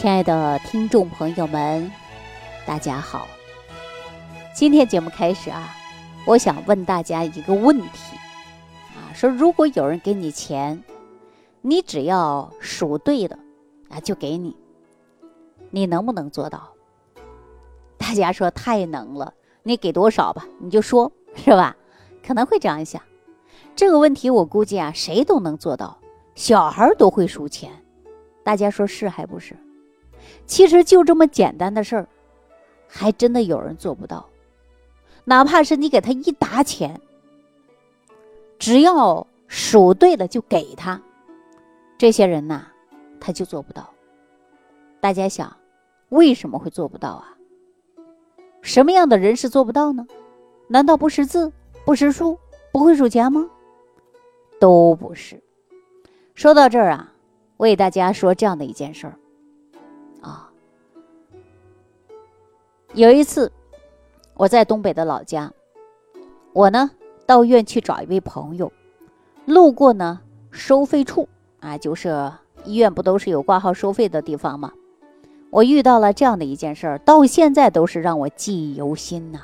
亲爱的听众朋友们，大家好。今天节目开始啊，我想问大家一个问题啊，说如果有人给你钱，你只要数对了啊，就给你，你能不能做到？大家说太能了，你给多少吧，你就说是吧？可能会这样想。这个问题我估计啊，谁都能做到，小孩都会数钱。大家说是还不是？其实就这么简单的事儿，还真的有人做不到。哪怕是你给他一沓钱，只要数对了就给他，这些人呐，他就做不到。大家想，为什么会做不到啊？什么样的人是做不到呢？难道不识字、不识数、不会数钱吗？都不是。说到这儿啊，我给大家说这样的一件事儿。有一次我在东北的老家，我呢到医院去找一位朋友，路过呢收费处啊，就是医院不都是有挂号收费的地方吗？我遇到了这样的一件事儿，到现在都是让我记忆犹新呐。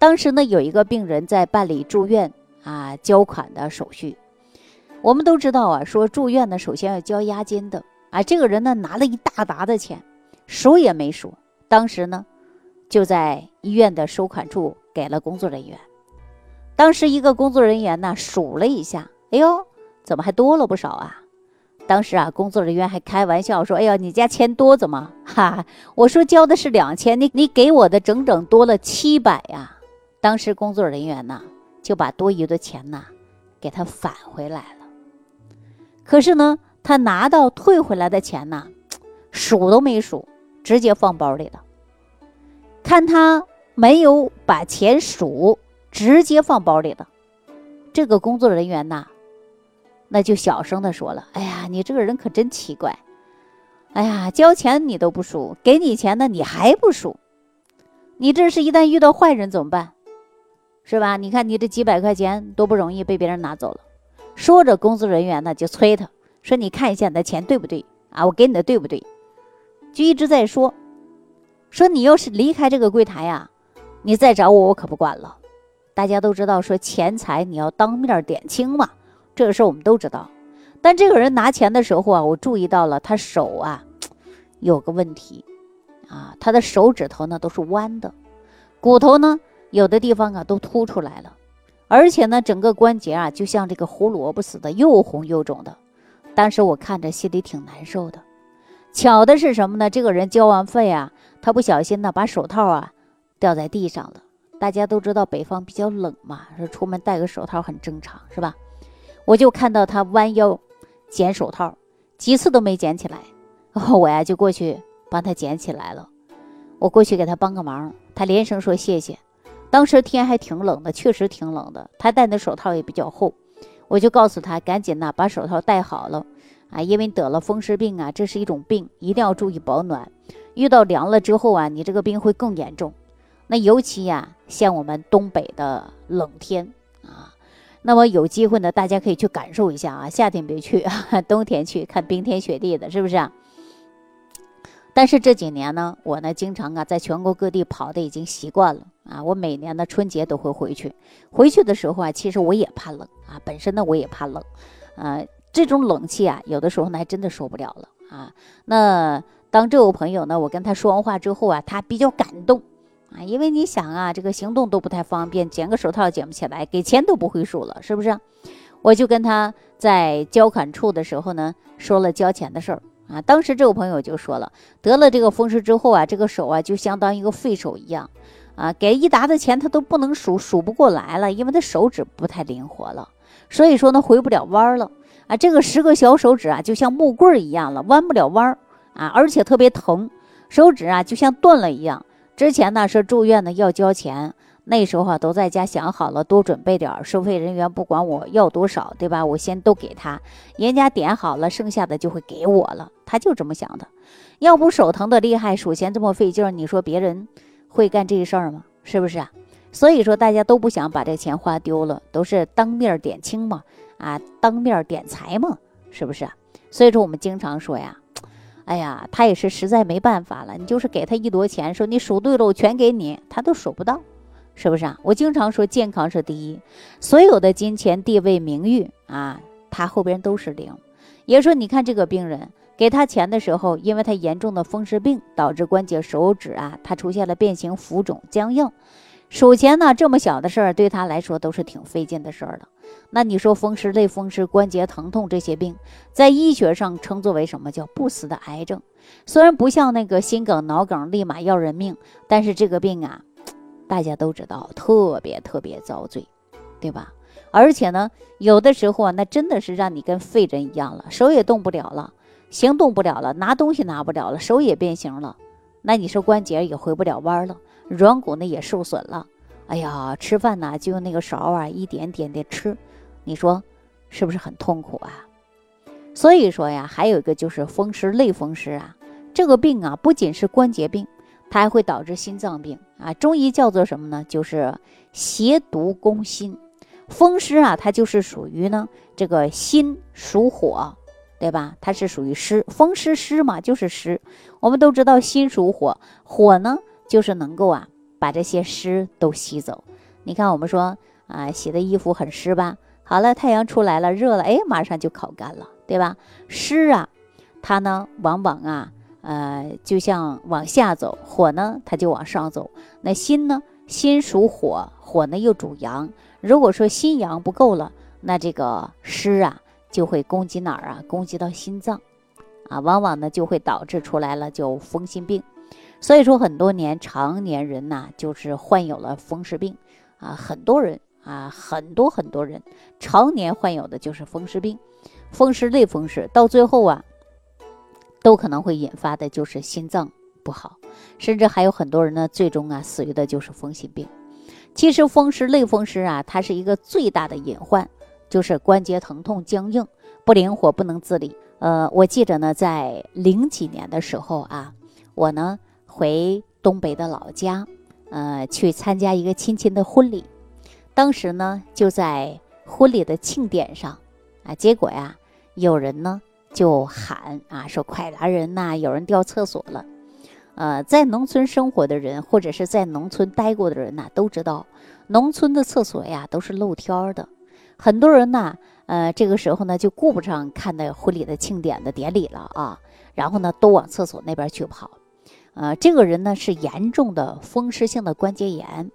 当时呢有一个病人在办理住院啊交款的手续，我们都知道啊，说住院呢首先要交押金的。啊，这个人呢拿了一大沓的钱，数也没数。当时呢，就在医院的收款处给了工作人员。当时一个工作人员呢数了一下，哎呦，怎么还多了不少啊？当时啊，工作人员还开玩笑说：“哎呀，你家钱多怎么？哈，我说交的是两千，你你给我的整整多了七百呀。”当时工作人员呢就把多余的钱呢给他返回来了。可是呢。他拿到退回来的钱呢，数都没数，直接放包里了。看他没有把钱数，直接放包里了。这个工作人员呐，那就小声的说了：“哎呀，你这个人可真奇怪！哎呀，交钱你都不数，给你钱呢你还不数，你这是一旦遇到坏人怎么办？是吧？你看你这几百块钱多不容易被别人拿走了。”说着，工作人员呢就催他。说你看一下你的钱对不对啊？我给你的对不对？就一直在说，说你要是离开这个柜台呀，你再找我，我可不管了。大家都知道，说钱财你要当面点清嘛，这个事儿我们都知道。但这个人拿钱的时候啊，我注意到了他手啊有个问题啊，他的手指头呢都是弯的，骨头呢有的地方啊都凸出来了，而且呢整个关节啊就像这个胡萝卜似的，又红又肿的。当时我看着心里挺难受的，巧的是什么呢？这个人交完费啊，他不小心呢把手套啊掉在地上了。大家都知道北方比较冷嘛，说出门戴个手套很正常，是吧？我就看到他弯腰捡手套，几次都没捡起来，然后我呀就过去帮他捡起来了。我过去给他帮个忙，他连声说谢谢。当时天还挺冷的，确实挺冷的，他戴的手套也比较厚。我就告诉他，赶紧呐，把手套戴好了啊，因为得了风湿病啊，这是一种病，一定要注意保暖。遇到凉了之后啊，你这个病会更严重。那尤其呀，像我们东北的冷天啊，那么有机会呢，大家可以去感受一下啊，夏天别去，冬天去看冰天雪地的，是不是啊？但是这几年呢，我呢经常啊在全国各地跑的已经习惯了啊。我每年的春节都会回去，回去的时候啊，其实我也怕冷啊。本身呢我也怕冷，啊，这种冷气啊，有的时候呢还真的受不了了啊。那当这位朋友呢，我跟他说完话之后啊，他比较感动啊，因为你想啊，这个行动都不太方便，捡个手套捡不起来，给钱都不会数了，是不是？我就跟他在交款处的时候呢，说了交钱的事儿。啊，当时这位朋友就说了，得了这个风湿之后啊，这个手啊就相当于一个废手一样，啊，给一沓的钱他都不能数，数不过来了，因为他手指不太灵活了，所以说呢回不了弯了，啊，这个十个小手指啊就像木棍一样了，弯不了弯儿，啊，而且特别疼，手指啊就像断了一样。之前呢是住院呢要交钱。那时候啊，都在家想好了，多准备点儿。收费人员不管我要多少，对吧？我先都给他，人家点好了，剩下的就会给我了。他就这么想的。要不手疼的厉害，数钱这么费劲儿，你说别人会干这事儿吗？是不是啊？所以说大家都不想把这钱花丢了，都是当面点清嘛，啊，当面点财嘛，是不是啊？所以说我们经常说呀，哎呀，他也是实在没办法了，你就是给他一摞钱，说你数对了，我全给你，他都数不到，是不是啊？我经常说健康是第一，所有的金钱、地位、名誉啊，他后边都是零。也说你看这个病人给他钱的时候，因为他严重的风湿病导致关节、手指啊，他出现了变形、浮肿、僵硬。数钱呢，这么小的事儿，对他来说都是挺费劲的事儿的。那你说风湿、类风湿、关节疼痛这些病，在医学上称作为什么叫不死的癌症？虽然不像那个心梗、脑梗立马要人命，但是这个病啊，大家都知道特别特别遭罪，对吧？而且呢，有的时候啊，那真的是让你跟废人一样了，手也动不了了，行动不了了，拿东西拿不了了，手也变形了，那你说关节也回不了弯了。软骨呢也受损了，哎呀，吃饭呢就用那个勺啊，一点点的吃，你说是不是很痛苦啊？所以说呀，还有一个就是风湿类风湿啊，这个病啊不仅是关节病，它还会导致心脏病啊。中医叫做什么呢？就是邪毒攻心。风湿啊，它就是属于呢这个心属火，对吧？它是属于湿，风湿湿嘛，就是湿。我们都知道心属火，火呢。就是能够啊，把这些湿都吸走。你看，我们说啊，洗的衣服很湿吧？好了，太阳出来了，热了，哎，马上就烤干了，对吧？湿啊，它呢，往往啊，呃，就像往下走；火呢，它就往上走。那心呢，心属火，火呢又主阳。如果说心阳不够了，那这个湿啊，就会攻击哪儿啊？攻击到心脏，啊，往往呢就会导致出来了就风心病。所以说，很多年常年人呐，就是患有了风湿病啊，很多人啊，很多很多人常年患有的就是风湿病，风湿类风湿，到最后啊，都可能会引发的就是心脏不好，甚至还有很多人呢，最终啊死于的就是风心病。其实风湿类风湿啊，它是一个最大的隐患，就是关节疼痛、僵硬、不灵活、不能自理。呃，我记得呢，在零几年的时候啊，我呢。回东北的老家，呃，去参加一个亲戚的婚礼。当时呢，就在婚礼的庆典上，啊，结果呀，有人呢就喊啊，说快来人呐，有人掉厕所了。呃，在农村生活的人，或者是在农村待过的人呐，都知道，农村的厕所呀都是露天的。很多人呐，呃，这个时候呢就顾不上看那婚礼的庆典的典礼了啊，然后呢都往厕所那边去跑。呃，这个人呢是严重的风湿性的关节炎，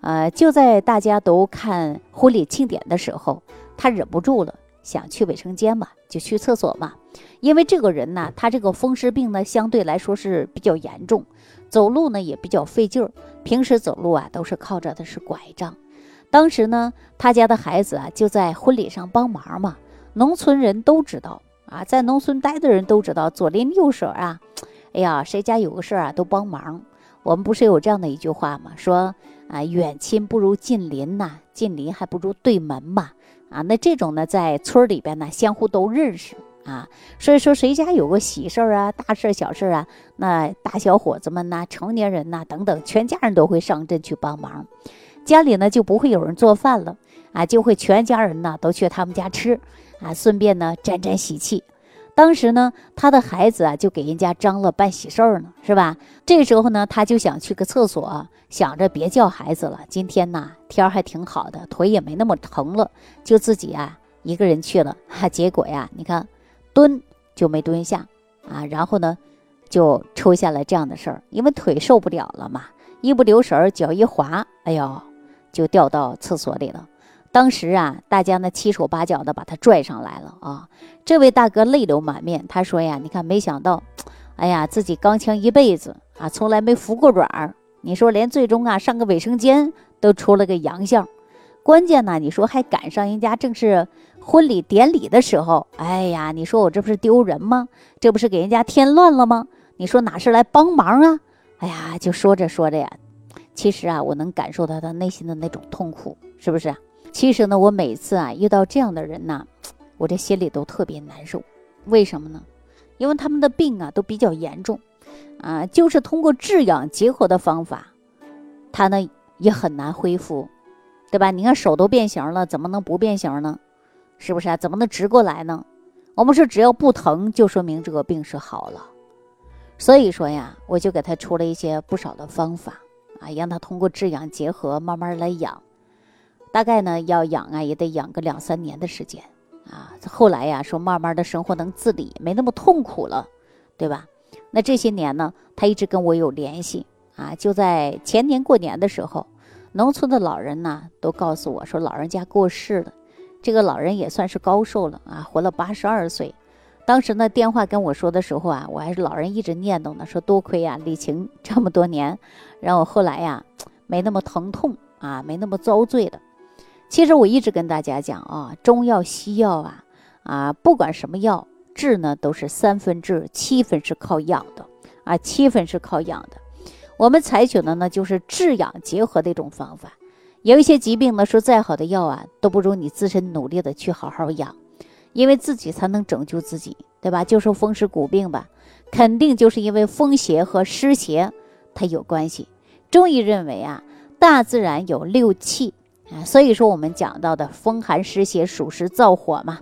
呃，就在大家都看婚礼庆典的时候，他忍不住了，想去卫生间嘛，就去厕所嘛。因为这个人呢，他这个风湿病呢相对来说是比较严重，走路呢也比较费劲儿，平时走路啊都是靠着的是拐杖。当时呢，他家的孩子啊就在婚礼上帮忙嘛，农村人都知道啊，在农村待的人都知道，左邻右舍啊。哎呀，谁家有个事儿啊，都帮忙。我们不是有这样的一句话吗？说啊，远亲不如近邻呐，近邻还不如对门嘛。啊，那这种呢，在村里边呢，相互都认识啊。所以说，谁家有个喜事儿啊，大事小事啊，那大小伙子们呐，成年人呐，等等，全家人都会上阵去帮忙。家里呢，就不会有人做饭了啊，就会全家人呢都去他们家吃啊，顺便呢沾沾喜气。当时呢，他的孩子啊就给人家张罗办喜事儿呢，是吧？这时候呢，他就想去个厕所，想着别叫孩子了。今天呢，天还挺好的，腿也没那么疼了，就自己啊一个人去了。哈，结果呀，你看蹲就没蹲下啊，然后呢就出现了这样的事儿，因为腿受不了了嘛，一不留神脚一滑，哎呦，就掉到厕所里了。当时啊，大家呢七手八脚的把他拽上来了啊！这位大哥泪流满面，他说呀：“你看，没想到，哎呀，自己刚强一辈子啊，从来没服过软儿。你说连最终啊上个卫生间都出了个洋相，关键呢，你说还赶上人家正是婚礼典礼的时候，哎呀，你说我这不是丢人吗？这不是给人家添乱了吗？你说哪是来帮忙啊？哎呀，就说着说着呀，其实啊，我能感受到他内心的那种痛苦，是不是？”其实呢，我每次啊遇到这样的人呢，我这心里都特别难受。为什么呢？因为他们的病啊都比较严重，啊，就是通过治养结合的方法，他呢也很难恢复，对吧？你看手都变形了，怎么能不变形呢？是不是啊？怎么能直过来呢？我们说只要不疼，就说明这个病是好了，所以说呀，我就给他出了一些不少的方法啊，让他通过治养结合，慢慢来养。大概呢要养啊，也得养个两三年的时间啊。后来呀，说慢慢的生活能自理，没那么痛苦了，对吧？那这些年呢，他一直跟我有联系啊。就在前年过年的时候，农村的老人呢都告诉我说，老人家过世了。这个老人也算是高寿了啊，活了八十二岁。当时呢，电话跟我说的时候啊，我还是老人一直念叨呢，说多亏呀，李晴这么多年，让我后来呀没那么疼痛啊，没那么遭罪的。其实我一直跟大家讲啊，中药、西药啊，啊，不管什么药治呢，都是三分治，七分是靠养的啊，七分是靠养的。我们采取的呢，就是治养结合的一种方法。有一些疾病呢，说再好的药啊，都不如你自身努力的去好好养。因为自己才能拯救自己，对吧？就说风湿骨病吧，肯定就是因为风邪和湿邪它有关系。中医认为啊，大自然有六气啊，所以说我们讲到的风寒湿邪属实燥火嘛，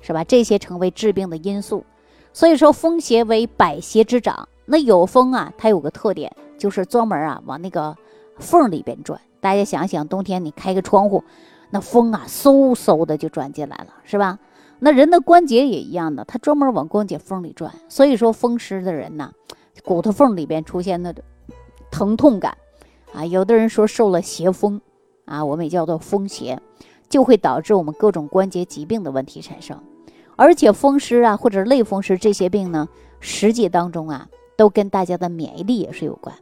是吧？这些成为治病的因素。所以说风邪为百邪之长，那有风啊，它有个特点，就是专门啊往那个缝里边转。大家想想，冬天你开个窗户，那风啊嗖嗖的就转进来了，是吧？那人的关节也一样的，它专门往关节缝里转。所以说风湿的人呢，骨头缝里边出现的疼痛感啊，有的人说受了邪风啊，我们也叫做风邪，就会导致我们各种关节疾病的问题产生。而且风湿啊或者类风湿这些病呢，实际当中啊都跟大家的免疫力也是有关。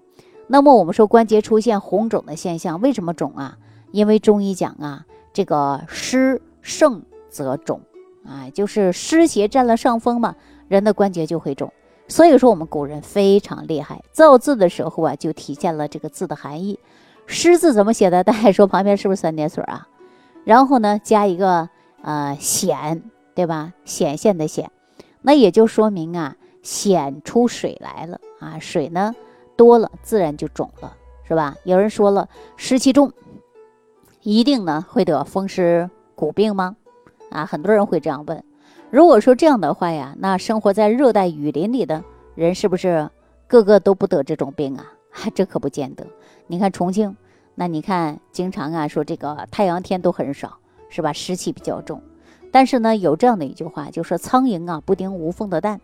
那么我们说关节出现红肿的现象，为什么肿啊？因为中医讲啊，这个湿盛则肿。啊，就是湿邪占了上风嘛，人的关节就会肿。所以说我们古人非常厉害，造字的时候啊，就体现了这个字的含义。湿字怎么写的？大家说旁边是不是三点水啊？然后呢，加一个呃显，对吧？显现的显，那也就说明啊，显出水来了啊，水呢多了，自然就肿了，是吧？有人说了，湿气重，一定呢会得风湿骨病吗？啊，很多人会这样问。如果说这样的话呀，那生活在热带雨林里的人是不是个个都不得这种病啊？这可不见得。你看重庆，那你看经常啊说这个太阳天都很少，是吧？湿气比较重。但是呢，有这样的一句话，就说苍蝇啊不叮无缝的蛋。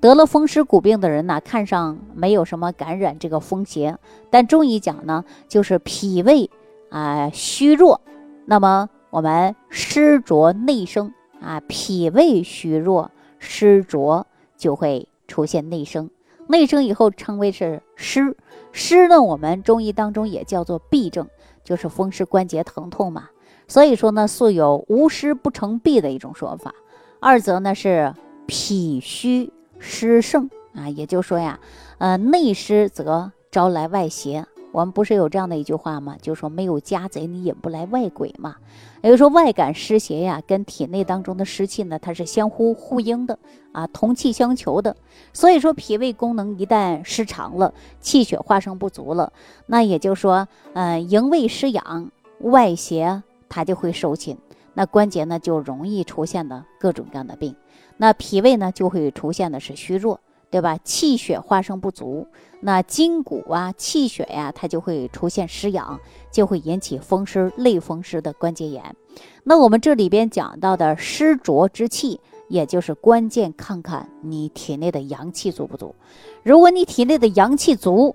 得了风湿骨病的人呢，看上没有什么感染这个风邪，但中医讲呢，就是脾胃啊虚弱，那么。我们湿浊内生啊，脾胃虚弱，湿浊就会出现内生。内生以后称为是湿，湿呢，我们中医当中也叫做痹症，就是风湿关节疼痛嘛。所以说呢，素有无湿不成痹的一种说法。二则呢是脾虚湿盛啊，也就说呀，呃，内湿则招来外邪。我们不是有这样的一句话吗？就说没有家贼，你引不来外鬼嘛。也就是说，外感湿邪呀，跟体内当中的湿气呢，它是相互呼应的啊，同气相求的。所以说，脾胃功能一旦失常了，气血化生不足了，那也就是说，嗯，营卫失养，外邪它就会受侵，那关节呢就容易出现的各种各样的病，那脾胃呢就会出现的是虚弱。对吧？气血化生不足，那筋骨啊、气血呀，它就会出现失养，就会引起风湿、类风湿的关节炎。那我们这里边讲到的湿浊之气，也就是关键看看你体内的阳气足不足。如果你体内的阳气足，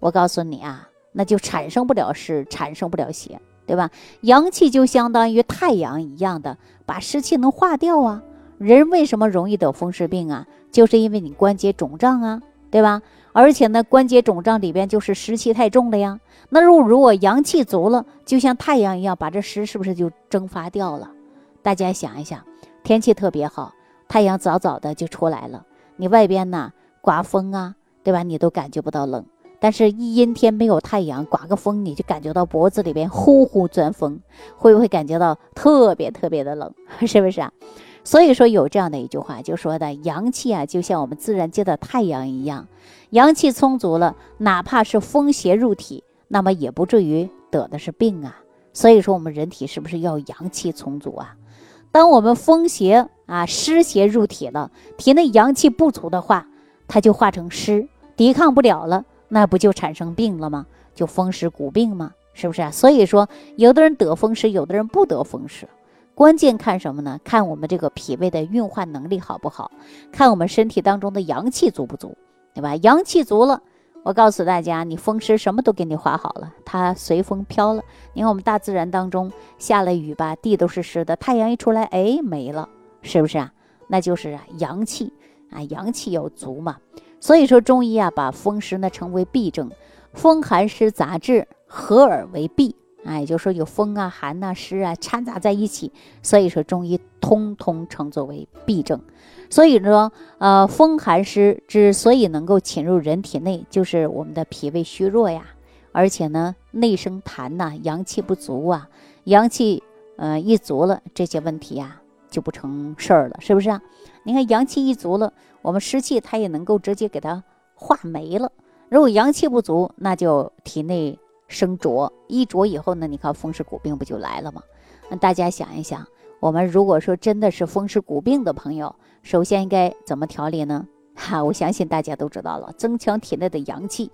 我告诉你啊，那就产生不了湿，产生不了邪，对吧？阳气就相当于太阳一样的，把湿气能化掉啊。人为什么容易得风湿病啊？就是因为你关节肿胀啊，对吧？而且呢，关节肿胀里边就是湿气太重了呀。那如如果阳气足了，就像太阳一样，把这湿是不是就蒸发掉了？大家想一想，天气特别好，太阳早早的就出来了，你外边呢刮风啊，对吧？你都感觉不到冷。但是，一阴天没有太阳，刮个风，你就感觉到脖子里边呼呼钻风，会不会感觉到特别特别的冷？是不是啊？所以说有这样的一句话，就说的阳气啊，就像我们自然界的太阳一样，阳气充足了，哪怕是风邪入体，那么也不至于得的是病啊。所以说我们人体是不是要阳气充足啊？当我们风邪啊湿邪入体了，体内阳气不足的话，它就化成湿，抵抗不了了，那不就产生病了吗？就风湿骨病吗？是不是啊？所以说，有的人得风湿，有的人不得风湿，关键看什么呢？看我们这个脾胃的运化能力好不好，看我们身体当中的阳气足不足，对吧？阳气足了，我告诉大家，你风湿什么都给你化好了，它随风飘了。你看我们大自然当中下了雨吧，地都是湿的，太阳一出来，哎，没了，是不是啊？那就是啊，阳气啊，阳气要足嘛。所以说中医啊，把风湿呢称为痹症，风寒湿杂质。合而为痹，哎，就说有风啊、寒呐、湿啊掺杂在一起，所以说中医通通称作为痹症。所以说，呃，风寒湿之所以能够侵入人体内，就是我们的脾胃虚弱呀，而且呢，内生痰呐，阳气不足啊，阳气呃一足了，这些问题呀就不成事儿了，是不是啊？你看阳气一足了，我们湿气它也能够直接给它化没了。如果阳气不足，那就体内。生浊，一浊以后呢，你看风湿骨病不就来了吗？那大家想一想，我们如果说真的是风湿骨病的朋友，首先应该怎么调理呢？哈，我相信大家都知道了，增强体内的阳气。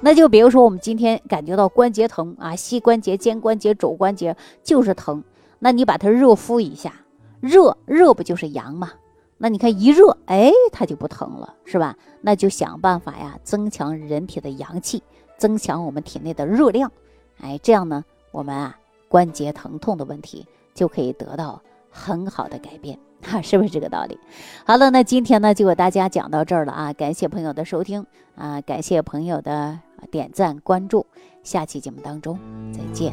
那就比如说我们今天感觉到关节疼啊，膝关节、肩关节、肘关节就是疼，那你把它热敷一下，热热不就是阳吗？那你看一热，哎，它就不疼了，是吧？那就想办法呀，增强人体的阳气。增强我们体内的热量，哎，这样呢，我们啊关节疼痛的问题就可以得到很好的改变，哈，是不是这个道理？好了，那今天呢就给大家讲到这儿了啊，感谢朋友的收听啊，感谢朋友的点赞关注，下期节目当中再见。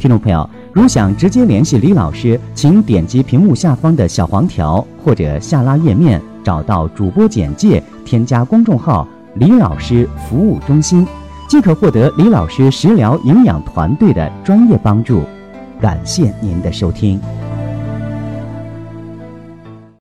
听众朋友，如想直接联系李老师，请点击屏幕下方的小黄条或者下拉页面，找到主播简介，添加公众号“李老师服务中心”。即可获得李老师食疗营养团队的专业帮助，感谢您的收听。